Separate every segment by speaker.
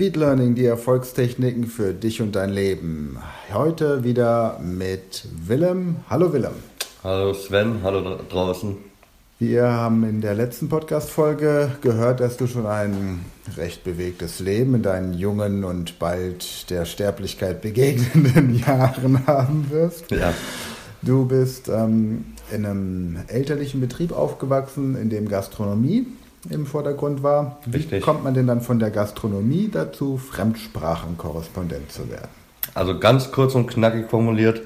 Speaker 1: Speed Learning, die Erfolgstechniken für dich und dein Leben. Heute wieder mit Willem. Hallo Willem.
Speaker 2: Hallo Sven, hallo draußen.
Speaker 1: Wir haben in der letzten Podcast-Folge gehört, dass du schon ein recht bewegtes Leben in deinen jungen und bald der Sterblichkeit begegnenden Jahren haben wirst.
Speaker 2: Ja.
Speaker 1: Du bist ähm, in einem elterlichen Betrieb aufgewachsen, in dem Gastronomie im Vordergrund war. Wie
Speaker 2: Richtig.
Speaker 1: kommt man denn dann von der Gastronomie dazu, Fremdsprachenkorrespondent zu werden?
Speaker 2: Also ganz kurz und knackig formuliert,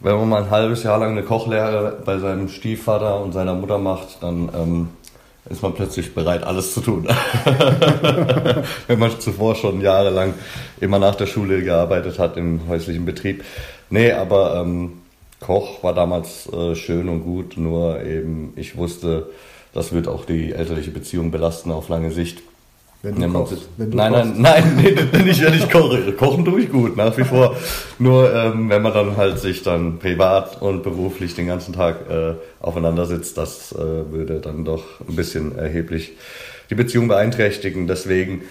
Speaker 2: wenn man mal ein halbes Jahr lang eine Kochlehre bei seinem Stiefvater und seiner Mutter macht, dann ähm, ist man plötzlich bereit, alles zu tun. wenn man zuvor schon jahrelang immer nach der Schule gearbeitet hat im häuslichen Betrieb. Nee, aber ähm, Koch war damals äh, schön und gut, nur eben ich wusste, das wird auch die elterliche Beziehung belasten auf lange Sicht.
Speaker 1: Wenn du kochst. Wenn du
Speaker 2: nein,
Speaker 1: kochst.
Speaker 2: nein, nein, nee, nicht, wenn ich koche. Kochen tue ich gut, nach wie vor. Nur ähm, wenn man dann halt sich dann privat und beruflich den ganzen Tag äh, aufeinander sitzt, das äh, würde dann doch ein bisschen erheblich die Beziehung beeinträchtigen. Deswegen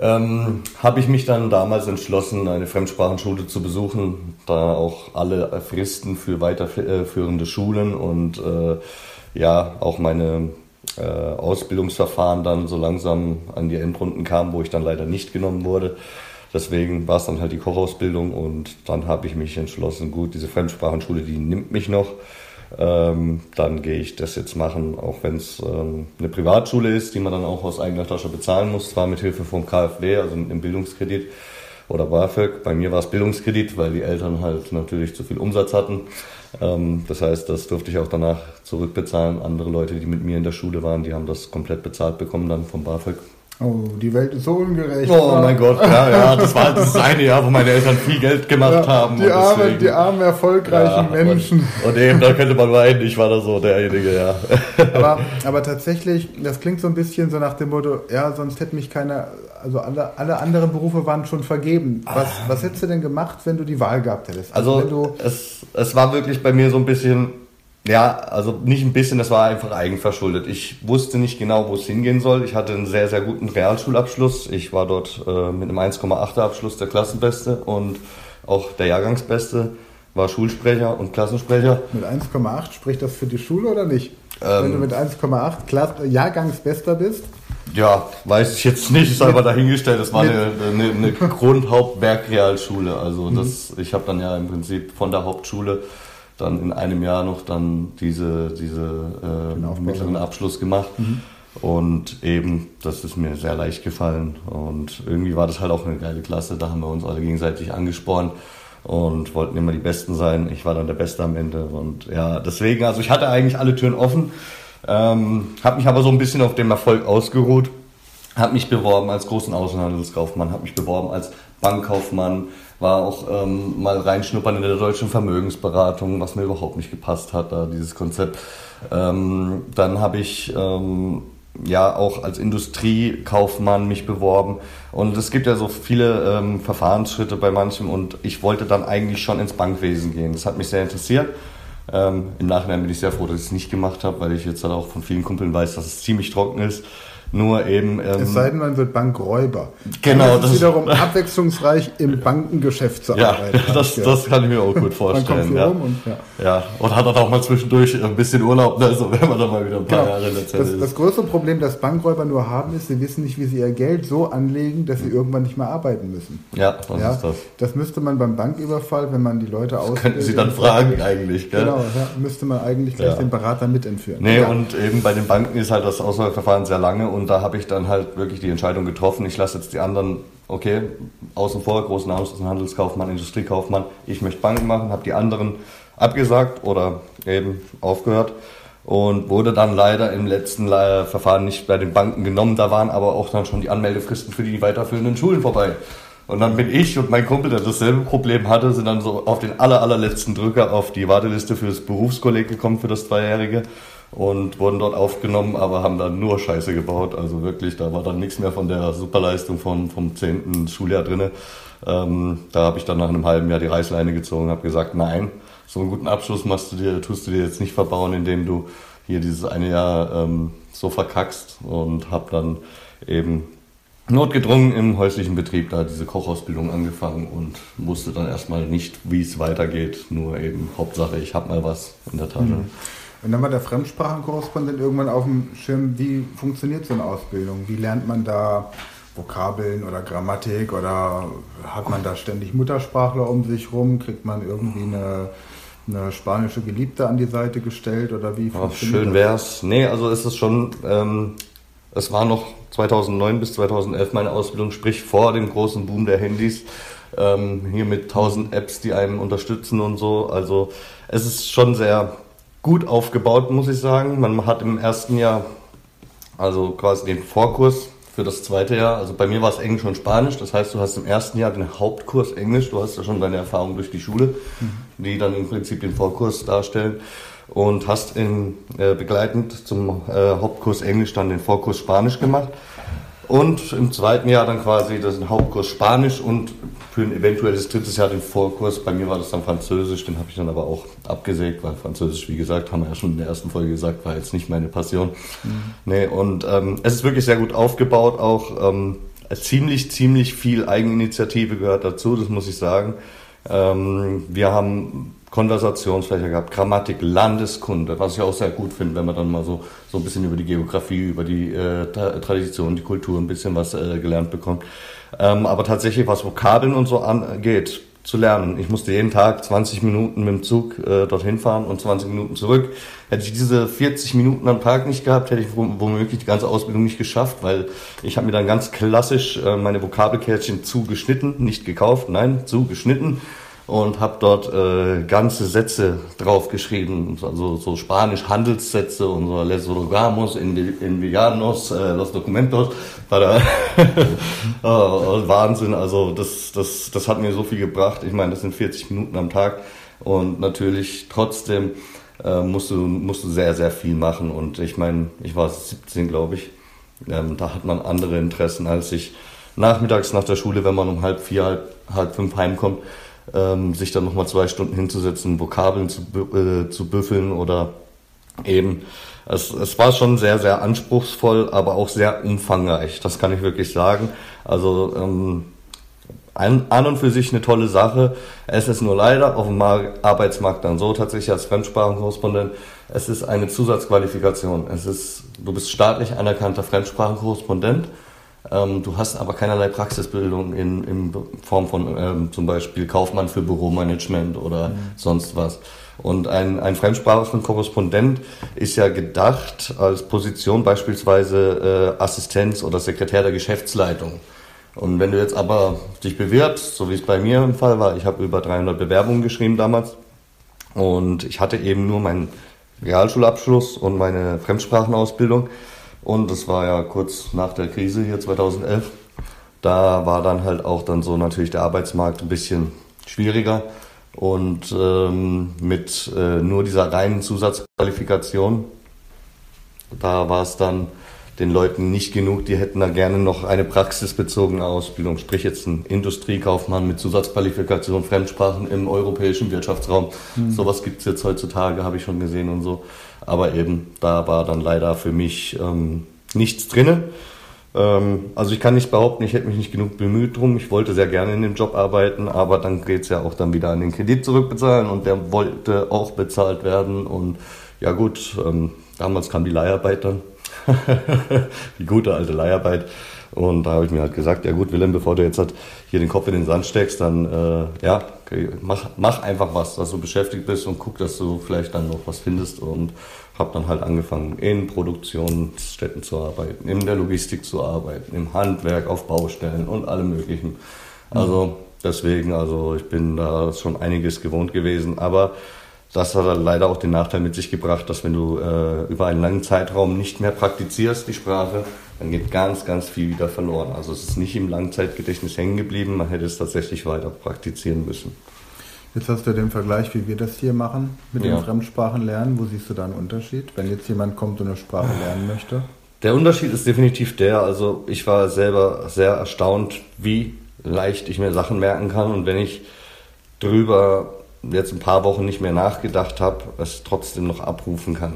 Speaker 2: ähm, habe ich mich dann damals entschlossen, eine Fremdsprachenschule zu besuchen, da auch alle Fristen für weiterführende Schulen und äh, ja auch meine äh, Ausbildungsverfahren dann so langsam an die Endrunden kamen, wo ich dann leider nicht genommen wurde. Deswegen war es dann halt die Kochausbildung und dann habe ich mich entschlossen, gut, diese Fremdsprachenschule, die nimmt mich noch. Ähm, dann gehe ich das jetzt machen, auch wenn es ähm, eine Privatschule ist, die man dann auch aus eigener Tasche bezahlen muss, zwar mit Hilfe vom KfW, also mit einem Bildungskredit oder BAföG. Bei mir war es Bildungskredit, weil die Eltern halt natürlich zu viel Umsatz hatten. Ähm, das heißt, das durfte ich auch danach zurückbezahlen. Andere Leute, die mit mir in der Schule waren, die haben das komplett bezahlt bekommen dann vom BAföG.
Speaker 1: Oh, die Welt ist so ungerecht.
Speaker 2: Oh mein Gott, ja, ja, das war das eine Jahr, wo meine Eltern viel Geld gemacht
Speaker 1: Ja,
Speaker 2: haben.
Speaker 1: die, armen, die armen, erfolgreichen
Speaker 2: Ja,
Speaker 1: Menschen.
Speaker 2: Und, und eben, da könnte man weinen, ich war da so derjenige, ja.
Speaker 1: Aber, aber tatsächlich, das klingt so ein bisschen so nach dem Motto, ja, sonst hätte mich keiner, also alle, alle anderen Berufe waren schon vergeben. Was, was hättest du denn gemacht, wenn du die Wahl gehabt hättest? wenn
Speaker 2: Also
Speaker 1: du,
Speaker 2: es, es war wirklich bei mir so ein bisschen, ja, also nicht ein bisschen, es war einfach eigenverschuldet. Ich wusste nicht genau, wo es hingehen soll. Ich hatte einen sehr, sehr guten Realschulabschluss. Ich war dort äh, mit einem 1,8er Abschluss der Klassenbeste und auch der Jahrgangsbeste, war Schulsprecher und Klassensprecher.
Speaker 1: mit 1,8 spricht das für die Schule oder nicht?
Speaker 2: Ähm.
Speaker 1: wenn du mit 1,8 Klass- Jahrgangsbester bist?
Speaker 2: Ja, weiß ich jetzt nicht, ist aber dahingestellt. Das war eine, eine, eine Grundhauptwerkrealschule. Also das, ich habe dann ja im Prinzip von der Hauptschule dann in einem Jahr noch dann diese, diese äh, mittleren. Abschluss gemacht. Und eben, das ist mir sehr leicht gefallen. Und irgendwie war das halt auch eine geile Klasse. Da haben wir uns alle gegenseitig angespornt und wollten immer die Besten sein. Ich war dann der Beste am Ende. Und ja, deswegen, also ich hatte eigentlich alle Türen offen. Ähm, habe mich aber so ein bisschen auf dem Erfolg ausgeruht. Habe mich beworben als großen Außenhandelskaufmann, habe mich beworben als Bankkaufmann, war auch ähm, mal reinschnuppern in der deutschen Vermögensberatung, was mir überhaupt nicht gepasst hat, da dieses Konzept. Ähm, dann habe ich ähm, ja auch als Industriekaufmann mich beworben und es gibt ja so viele ähm, Verfahrensschritte bei manchem und ich wollte dann eigentlich schon ins Bankwesen gehen. Das hat mich sehr interessiert. Ähm, Im Nachhinein bin ich sehr froh, dass ich es nicht gemacht habe, weil ich jetzt halt auch von vielen Kumpeln weiß, dass es ziemlich trocken ist. Nur eben. Ähm,
Speaker 1: Es sei denn, man wird Bankräuber.
Speaker 2: Genau,
Speaker 1: ist
Speaker 2: das-
Speaker 1: es wiederum abwechslungsreich im Bankengeschäft zu
Speaker 2: ja,
Speaker 1: arbeiten.
Speaker 2: das,
Speaker 1: gehört.
Speaker 2: das kann ich mir auch gut
Speaker 1: Man kommt
Speaker 2: vorstellen.
Speaker 1: so
Speaker 2: ja.
Speaker 1: und ja.
Speaker 2: ja, und hat dann auch mal zwischendurch ein bisschen Urlaub, also wenn man dann mal wieder ein paar
Speaker 1: Genau.
Speaker 2: Jahre in der Zelle
Speaker 1: Das,
Speaker 2: ist.
Speaker 1: das größte Problem, das Bankräuber nur haben, ist, sie wissen nicht, wie sie ihr Geld so anlegen, dass sie irgendwann nicht mehr arbeiten müssen.
Speaker 2: ja, was
Speaker 1: Ja,
Speaker 2: ist das?
Speaker 1: müsste man beim Banküberfall, wenn man die Leute aus
Speaker 2: Könnten Sie dann fragen eigentlich, gell?
Speaker 1: Genau, ja, müsste man eigentlich gleich
Speaker 2: Ja.
Speaker 1: den Berater mitentführen.
Speaker 2: Nee,
Speaker 1: ja.
Speaker 2: und eben bei den Banken ist halt das Auswahlverfahren sehr lange und da habe ich dann halt wirklich die Entscheidung getroffen, ich lasse jetzt die anderen, okay, außen vor, großen Außenhandelskaufmann, Industriekaufmann, ich möchte Banken machen, habe die anderen abgesagt oder eben aufgehört und wurde dann leider im letzten äh, Verfahren nicht bei den Banken genommen. Da waren aber auch dann schon die Anmeldefristen für die weiterführenden Schulen vorbei. Und dann bin ich und mein Kumpel, der dasselbe Problem hatte, sind dann so auf den aller, allerletzten Drücker auf die Warteliste für das Berufskolleg gekommen für das Zweijährige und wurden dort aufgenommen, aber haben dann nur Scheiße gebaut. Also wirklich, da war dann nichts mehr von der Superleistung von, vom 10. Schuljahr drinne. Ähm, da habe ich dann nach einem halben Jahr die Reißleine gezogen und habe gesagt, nein, so einen guten Abschluss machst du dir, tust du dir jetzt nicht verbauen, indem du hier dieses eine Jahr ähm, so verkackst und habe dann eben notgedrungen im häuslichen Betrieb da diese Kochausbildung angefangen und wusste dann erstmal nicht, wie es weitergeht. Nur eben Hauptsache, ich habe mal was in der Tasche. Mhm.
Speaker 1: Und dann war der Fremdsprachenkorrespondent irgendwann auf dem Schirm, wie funktioniert so eine Ausbildung? Wie lernt man da Vokabeln oder Grammatik oder hat man da ständig Muttersprachler um sich rum? Kriegt man irgendwie eine, eine spanische Geliebte an die Seite gestellt oder wie
Speaker 2: Ach, schön wär's. Nee, also ist es schon, ähm, es war noch 2009 bis 2011 meine Ausbildung, sprich vor dem großen Boom der Handys. Ähm, hier mit 1000 Apps, die einem unterstützen und so. Also es ist schon sehr gut aufgebaut, muss ich sagen. Man hat im ersten Jahr also quasi den Vorkurs für das zweite Jahr. Also bei mir war es Englisch und Spanisch. Das heißt, du hast im ersten Jahr den Hauptkurs Englisch. Du hast ja schon deine Erfahrung durch die Schule, mhm. die dann im Prinzip den Vorkurs darstellen und hast in, äh, begleitend zum äh, Hauptkurs Englisch dann den Vorkurs Spanisch gemacht. Und im zweiten Jahr dann quasi den Hauptkurs Spanisch und für ein eventuelles drittes Jahr den Vorkurs. Bei mir war das dann Französisch, den habe ich dann aber auch abgesägt, weil Französisch, wie gesagt, haben wir ja schon in der ersten Folge gesagt, war jetzt nicht meine Passion. Mhm. Nee, und ähm, es ist wirklich sehr gut aufgebaut, auch ähm, ziemlich, ziemlich viel Eigeninitiative gehört dazu, das muss ich sagen. Ähm, wir haben Konversationsfläche gehabt, Grammatik, Landeskunde, was ich auch sehr gut finde, wenn man dann mal so, so ein bisschen über die Geografie, über die äh, Tradition, die Kultur ein bisschen was äh, gelernt bekommt. Ähm, aber tatsächlich, was Vokabeln und so angeht, zu lernen. Ich musste jeden Tag 20 Minuten mit dem Zug äh, dorthin fahren und 20 Minuten zurück. Hätte ich diese 40 Minuten am Tag nicht gehabt, hätte ich womöglich die ganze Ausbildung nicht geschafft, weil ich habe mir dann ganz klassisch äh, meine Vokabelkärtchen zugeschnitten, nicht gekauft, nein, zugeschnitten und habe dort äh, ganze Sätze draufgeschrieben, also so Spanisch Handelssätze und so Les Rogamos, Envianos, äh, Los Documentos, para oh, Wahnsinn, also das, das, das hat mir so viel gebracht. Ich meine, das sind 40 Minuten am Tag und natürlich trotzdem äh, musst, du, musst du sehr, sehr viel machen und ich meine, ich war 17, glaube ich, ähm, da hat man andere Interessen als ich nachmittags nach der Schule, wenn man um halb vier, halb, halb fünf heimkommt, ähm, sich dann nochmal zwei Stunden hinzusetzen, Vokabeln zu, äh, zu büffeln oder eben. Es, es war schon sehr, sehr anspruchsvoll, aber auch sehr umfangreich. Das kann ich wirklich sagen. Also ähm, an, an und für sich eine tolle Sache. Es ist nur leider auf dem Arbeitsmarkt dann so, tatsächlich als Fremdsprachenkorrespondent, es ist eine Zusatzqualifikation. Es ist, du bist staatlich anerkannter Fremdsprachenkorrespondent du hast aber keinerlei Praxisbildung in, in Form von ähm, zum Beispiel Kaufmann für Büromanagement oder mhm. sonst was. Und ein, ein fremdsprachiger Korrespondent ist ja gedacht als Position beispielsweise äh, Assistenz oder Sekretär der Geschäftsleitung. Und wenn du jetzt aber dich bewirbst, so wie es bei mir im Fall war, ich habe über 300 Bewerbungen geschrieben damals und ich hatte eben nur meinen Realschulabschluss und meine Fremdsprachenausbildung, und das war ja kurz nach der Krise hier 2011. Da war dann halt auch dann so natürlich der Arbeitsmarkt ein bisschen schwieriger. Und ähm, mit äh, nur dieser reinen Zusatzqualifikation, da war es dann den Leuten nicht genug, die hätten da gerne noch eine praxisbezogene Ausbildung, sprich jetzt ein Industriekaufmann mit Zusatzqualifikation, Fremdsprachen im europäischen Wirtschaftsraum. Mhm. Sowas gibt's jetzt heutzutage, habe ich schon gesehen und so. Aber eben, da war dann leider für mich ähm, nichts drinne. Ähm, also ich kann nicht behaupten, ich hätte mich nicht genug bemüht drum. Ich wollte sehr gerne in dem Job arbeiten, aber dann geht's ja auch dann wieder an den Kredit zurückbezahlen und der wollte auch bezahlt werden. Und ja gut, ähm, damals kam die Leiharbeit dann. die gute alte Leiharbeit. Und da habe ich mir halt gesagt, ja gut, Willem, bevor du jetzt halt hier den Kopf in den Sand steckst, dann äh, ja, mach, mach einfach was, dass du beschäftigt bist und guck, dass du vielleicht dann noch was findest. Und habe dann halt angefangen, in Produktionsstätten zu arbeiten, in der Logistik zu arbeiten, im Handwerk, auf Baustellen und allem möglichen. Also deswegen, also ich bin da schon einiges gewohnt gewesen, aber Das hat leider auch den Nachteil mit sich gebracht, dass wenn du äh, über einen langen Zeitraum nicht mehr praktizierst, die Sprache, dann geht ganz, ganz viel wieder verloren. Also es ist nicht im Langzeitgedächtnis hängen geblieben, man hätte es tatsächlich weiter praktizieren müssen.
Speaker 1: Jetzt hast du den Vergleich, wie wir das hier machen mit
Speaker 2: Ja.
Speaker 1: dem Fremdsprachenlernen. Wo siehst du da einen Unterschied, wenn jetzt jemand kommt und eine Sprache lernen möchte?
Speaker 2: Der Unterschied ist definitiv der, also ich war selber sehr erstaunt, wie leicht ich mir Sachen merken kann und wenn ich drüber jetzt ein paar Wochen nicht mehr nachgedacht habe, es trotzdem noch abrufen kann.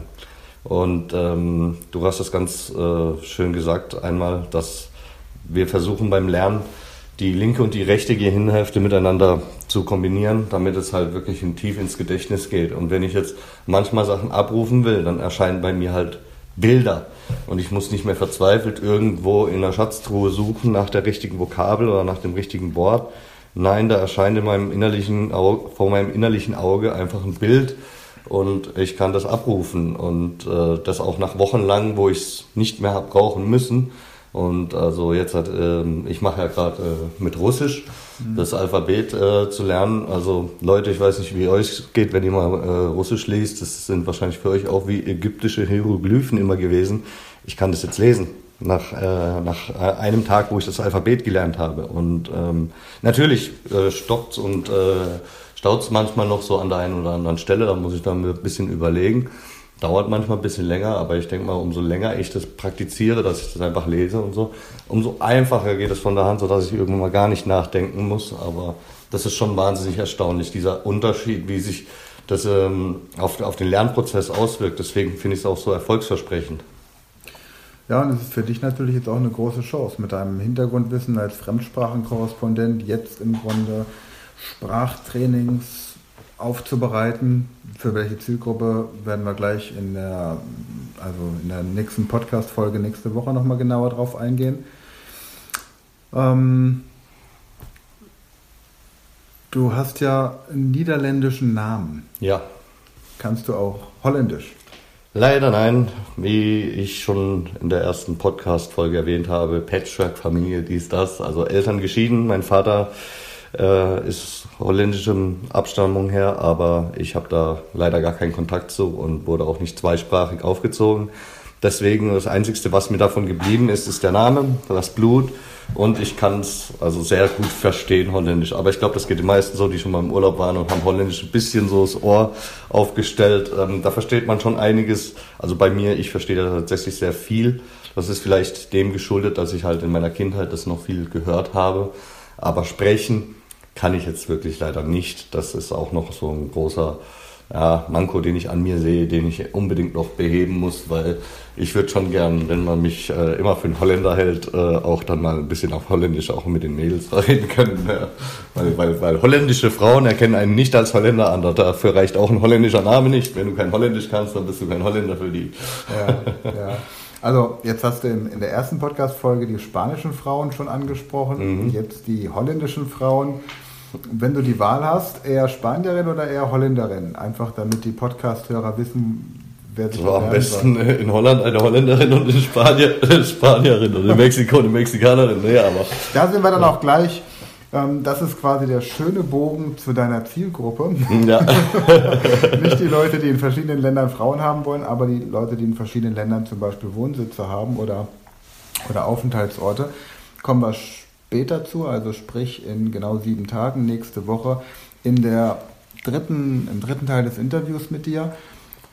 Speaker 2: Und ähm, du hast es ganz äh, schön gesagt einmal, dass wir versuchen beim Lernen die linke und die rechte Gehirnhälfte miteinander zu kombinieren, damit es halt wirklich tief ins Gedächtnis geht. Und wenn ich jetzt manchmal Sachen abrufen will, dann erscheinen bei mir halt Bilder. Und ich muss nicht mehr verzweifelt irgendwo in der Schatztruhe suchen nach der richtigen Vokabel oder nach dem richtigen Wort. Nein, da erscheint in meinem innerlichen Auge, vor meinem innerlichen Auge einfach ein Bild und ich kann das abrufen und äh, das auch nach Wochen lang, wo ich es nicht mehr habe brauchen müssen. Und also jetzt hat, ähm, ich mache ja gerade äh, mit Russisch das Alphabet äh, zu lernen. Also Leute, ich weiß nicht, wie euch geht, wenn ihr mal äh, Russisch liest. Das sind wahrscheinlich für euch auch wie ägyptische Hieroglyphen immer gewesen. Ich kann das jetzt lesen nach, äh, nach äh, einem Tag, wo ich das Alphabet gelernt habe. Und ähm, natürlich äh, stockt und äh, staut manchmal noch so an der einen oder anderen Stelle. Da muss ich dann ein bisschen überlegen. Dauert manchmal ein bisschen länger, aber ich denke mal, umso länger ich das praktiziere, dass ich das einfach lese und so, umso einfacher geht es von der Hand, sodass ich irgendwann mal gar nicht nachdenken muss. Aber das ist schon wahnsinnig erstaunlich, dieser Unterschied, wie sich das ähm, auf, auf den Lernprozess auswirkt. Deswegen finde ich es auch so erfolgsversprechend.
Speaker 1: Ja, und es ist für dich natürlich jetzt auch eine große Chance, mit deinem Hintergrundwissen als Fremdsprachenkorrespondent jetzt im Grunde Sprachtrainings aufzubereiten. Für welche Zielgruppe werden wir gleich in der, also in der nächsten Podcast-Folge nächste Woche nochmal genauer drauf eingehen. Ähm, du hast ja einen niederländischen Namen.
Speaker 2: Ja,
Speaker 1: Kannst du auch Holländisch?
Speaker 2: Leider nein, wie ich schon in der ersten Podcast-Folge erwähnt habe, Patchwork-Familie, dies, das, also Eltern geschieden. Mein Vater äh, ist holländischen Abstammung her, aber ich habe da leider gar keinen Kontakt zu und wurde auch nicht zweisprachig aufgezogen. Deswegen das Einzige, was mir davon geblieben ist, ist der Name, das Blut und ich kann es also sehr gut verstehen, Holländisch. Aber ich glaube, das geht den meisten so, die schon mal im Urlaub waren und haben Holländisch ein bisschen so das Ohr aufgestellt. Ähm, da versteht man schon einiges. Also bei mir, ich verstehe da tatsächlich sehr viel. Das ist vielleicht dem geschuldet, dass ich halt in meiner Kindheit das noch viel gehört habe. Aber sprechen kann ich jetzt wirklich leider nicht. Das ist auch noch so ein großer ja, Manko, den ich an mir sehe, den ich unbedingt noch beheben muss, weil ich würde schon gern, wenn man mich äh, immer für einen Holländer hält, äh, auch dann mal ein bisschen auf Holländisch auch mit den Mädels reden können. Ja. Weil, weil, weil holländische Frauen erkennen einen nicht als Holländer an. Dafür reicht auch ein holländischer Name nicht. Wenn du kein Holländisch kannst, dann bist du kein Holländer für die.
Speaker 1: Ja, ja. Also jetzt hast du in, in der ersten Podcast-Folge die spanischen Frauen schon angesprochen, jetzt die holländischen Frauen. Wenn du die Wahl hast, eher Spanierin oder eher Holländerin? Einfach damit die Podcast-Hörer wissen, wer sich
Speaker 2: So am besten
Speaker 1: soll.
Speaker 2: äh, in Holland eine Holländerin und in Spanier eine Spanierin und in Mexiko eine Mexikanerin. Nee, aber
Speaker 1: Da sind wir dann auch gleich. Ähm, das ist quasi der schöne Bogen zu deiner Zielgruppe.
Speaker 2: ja.
Speaker 1: Nicht die Leute, die in verschiedenen Ländern Frauen haben wollen, aber die Leute, die in verschiedenen Ländern zum Beispiel Wohnsitze haben oder, oder Aufenthaltsorte. Kommen wir später zu, also sprich in genau sieben Tagen, nächste Woche, in der dritten, im dritten Teil des Interviews mit dir.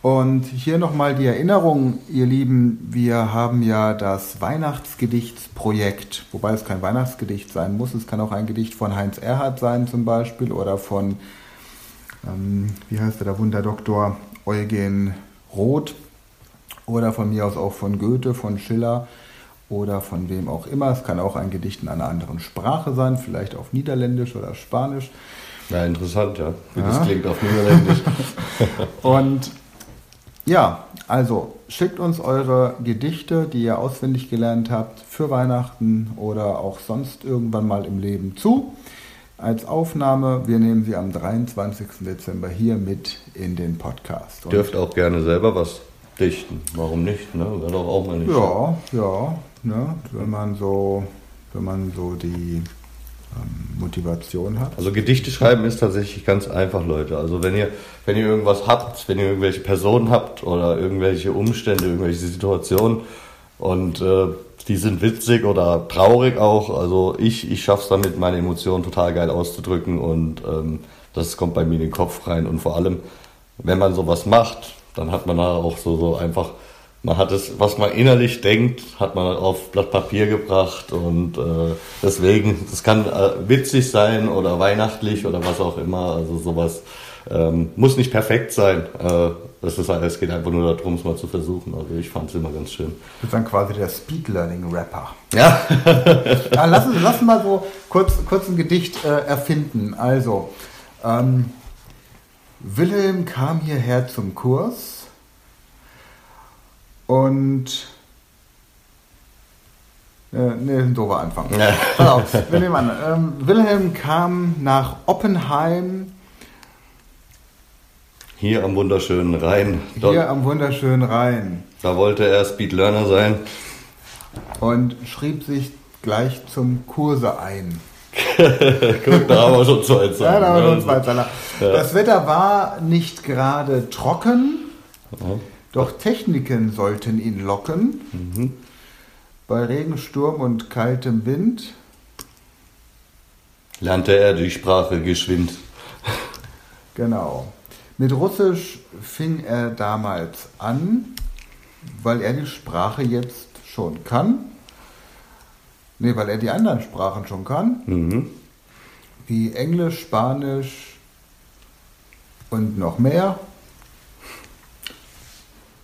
Speaker 1: Und hier nochmal die Erinnerung, ihr Lieben, wir haben ja das Weihnachtsgedichtsprojekt, wobei es kein Weihnachtsgedicht sein muss, es kann auch ein Gedicht von Heinz Erhardt sein zum Beispiel oder von ähm, wie heißt der, der Wunderdoktor Eugen Roth oder von mir aus auch von Goethe, von Schiller oder von wem auch immer. Es kann auch ein Gedicht in einer anderen Sprache sein, vielleicht auf Niederländisch oder Spanisch.
Speaker 2: ja, interessant, ja. Wie
Speaker 1: Ja.
Speaker 2: das klingt auf Niederländisch.
Speaker 1: Und ja, also schickt uns eure Gedichte, die ihr auswendig gelernt habt, für Weihnachten oder auch sonst irgendwann mal im Leben zu. Als Aufnahme, wir nehmen sie am 23. Dezember hier mit in den Podcast. Und
Speaker 2: Dürft auch gerne selber was dichten. Warum nicht? Ne? Wäre doch auch mal nicht.
Speaker 1: Ja, ja, ne, wenn man so, wenn man so die Motivation hat.
Speaker 2: Also Gedichte schreiben ist tatsächlich ganz einfach, Leute. Also wenn ihr, wenn ihr irgendwas habt, wenn ihr irgendwelche Personen habt oder irgendwelche Umstände, irgendwelche Situationen und äh, die sind witzig oder traurig auch. Also ich, ich schaffe es damit, meine Emotionen total geil auszudrücken und ähm, das kommt bei mir in den Kopf rein. Und vor allem, wenn man sowas macht, dann hat man da auch so, so einfach, man hat es, was man innerlich denkt, hat man auf Blatt Papier gebracht und äh, deswegen, das kann äh, witzig sein oder weihnachtlich oder was auch immer, also sowas ähm, muss nicht perfekt sein. Äh, das ist, es geht einfach nur darum, es mal zu versuchen. Also ich fand es immer ganz schön.
Speaker 1: Du bist dann quasi der Speed Learning Rapper.
Speaker 2: Ja.
Speaker 1: ja lass, uns, lass uns mal so kurz, kurz ein Gedicht äh, erfinden. Also, ähm, Wilhelm kam hierher zum Kurs und äh, nee, ein doofer Anfang. Ja. Pass auf, wir nehmen an. Ähm, Wilhelm kam nach Oppenheim.
Speaker 2: Hier am wunderschönen Rhein.
Speaker 1: Dort, Hier am wunderschönen Rhein.
Speaker 2: Da wollte er Speed Learner sein.
Speaker 1: Und schrieb sich gleich zum Kurse ein.
Speaker 2: Guck, da haben wir schon zwei Zeilen.
Speaker 1: Ja, da haben wir schon zwei Zeilen. Ja. Das Wetter war nicht gerade trocken, ja. Doch Techniken sollten ihn locken. Mhm. Bei Regen, Sturm und kaltem Wind
Speaker 2: lernte er die Sprache geschwind.
Speaker 1: Genau. Mit Russisch fing er damals an, weil er die Sprache jetzt schon kann. Nee, weil er die anderen Sprachen schon kann. Mhm. Wie Englisch, Spanisch und noch mehr.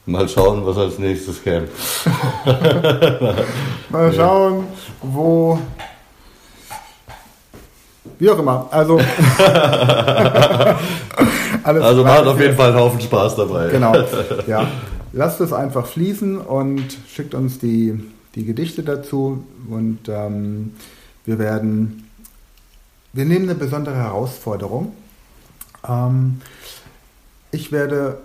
Speaker 2: Mal schauen, was als nächstes käme.
Speaker 1: Mal schauen, wo. Wie auch immer. Also.
Speaker 2: also macht auf jeden Fall einen Haufen Spaß dabei.
Speaker 1: Genau. Ja. Lasst es einfach fließen und schickt uns die die Gedichte dazu und ähm, wir werden, wir nehmen eine besondere Herausforderung. Ähm, ich werde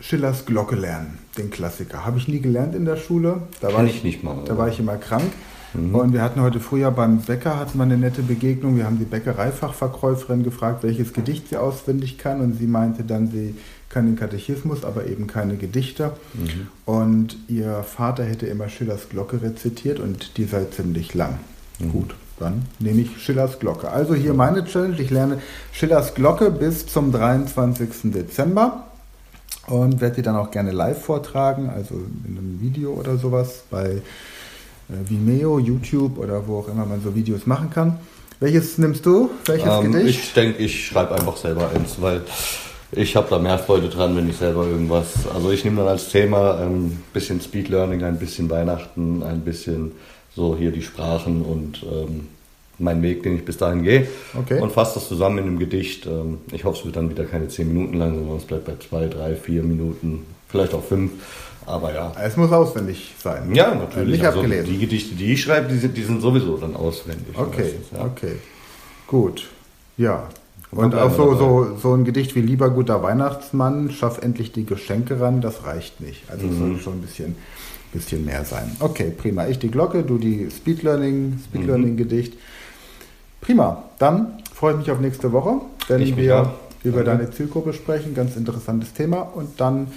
Speaker 1: Schillers Glocke lernen, den Klassiker. Habe ich nie gelernt in der Schule.
Speaker 2: Da war ich, ich nicht mal.
Speaker 1: Da war ich immer krank. Mhm. Und wir hatten heute früher beim Bäcker hatten wir eine nette Begegnung. Wir haben die Bäckereifachverkäuferin gefragt, welches Gedicht sie auswendig kann. Und sie meinte dann, sie kann den Katechismus, aber eben keine Gedichte. Mhm. Und ihr Vater hätte immer Schillers Glocke rezitiert und die sei ziemlich lang. Mhm. Gut, dann nehme ich Schillers Glocke. Also hier meine Challenge. Ich lerne Schillers Glocke bis zum 23. Dezember und werde die dann auch gerne live vortragen, also in einem Video oder sowas bei äh, Vimeo, YouTube oder wo auch immer man so Videos machen kann. Welches nimmst du? Welches
Speaker 2: ähm, Gedicht? Ich denke, ich schreibe einfach selber eins, weil ich habe da mehr Freude dran, wenn ich selber irgendwas. Also ich nehme dann als Thema ein ähm, bisschen Speed Learning, ein bisschen Weihnachten, ein bisschen so hier die Sprachen und ähm, meinen Weg, den ich bis dahin gehe. Okay. Und fasse das zusammen in einem Gedicht. Ähm, ich hoffe, es wird dann wieder keine zehn Minuten lang, sondern es bleibt bei zwei, drei, vier Minuten, vielleicht auch fünf. Aber ja.
Speaker 1: Es muss auswendig sein.
Speaker 2: Ja, natürlich.
Speaker 1: Nicht also abgelesen.
Speaker 2: Die Gedichte, die ich schreibe, die sind, die sind sowieso dann auswendig.
Speaker 1: Okay, meistens, ja. okay. Gut. Ja, und auch so, so, so ein Gedicht wie Lieber guter Weihnachtsmann, schaff endlich die Geschenke ran, das reicht nicht. Also es mhm. soll schon ein bisschen, bisschen mehr sein. Okay, prima. Ich die Glocke, du die Speed Learning, Speed mhm. Learning Gedicht. Prima. Dann freue ich mich auf nächste Woche, wenn ich wir über deine Zielgruppe sprechen. Ganz interessantes Thema. Und dann,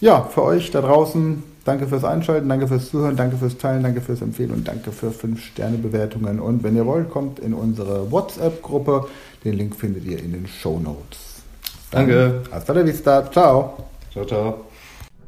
Speaker 1: ja, für euch da draußen Danke fürs Einschalten, danke fürs Zuhören, danke fürs Teilen, danke fürs Empfehlen und danke für 5-Sterne-Bewertungen. Und wenn ihr wollt, kommt in unsere WhatsApp-Gruppe. Den Link findet ihr in den Show Notes.
Speaker 2: Danke.
Speaker 1: Hasta la vista. Ciao.
Speaker 2: Ciao, ciao.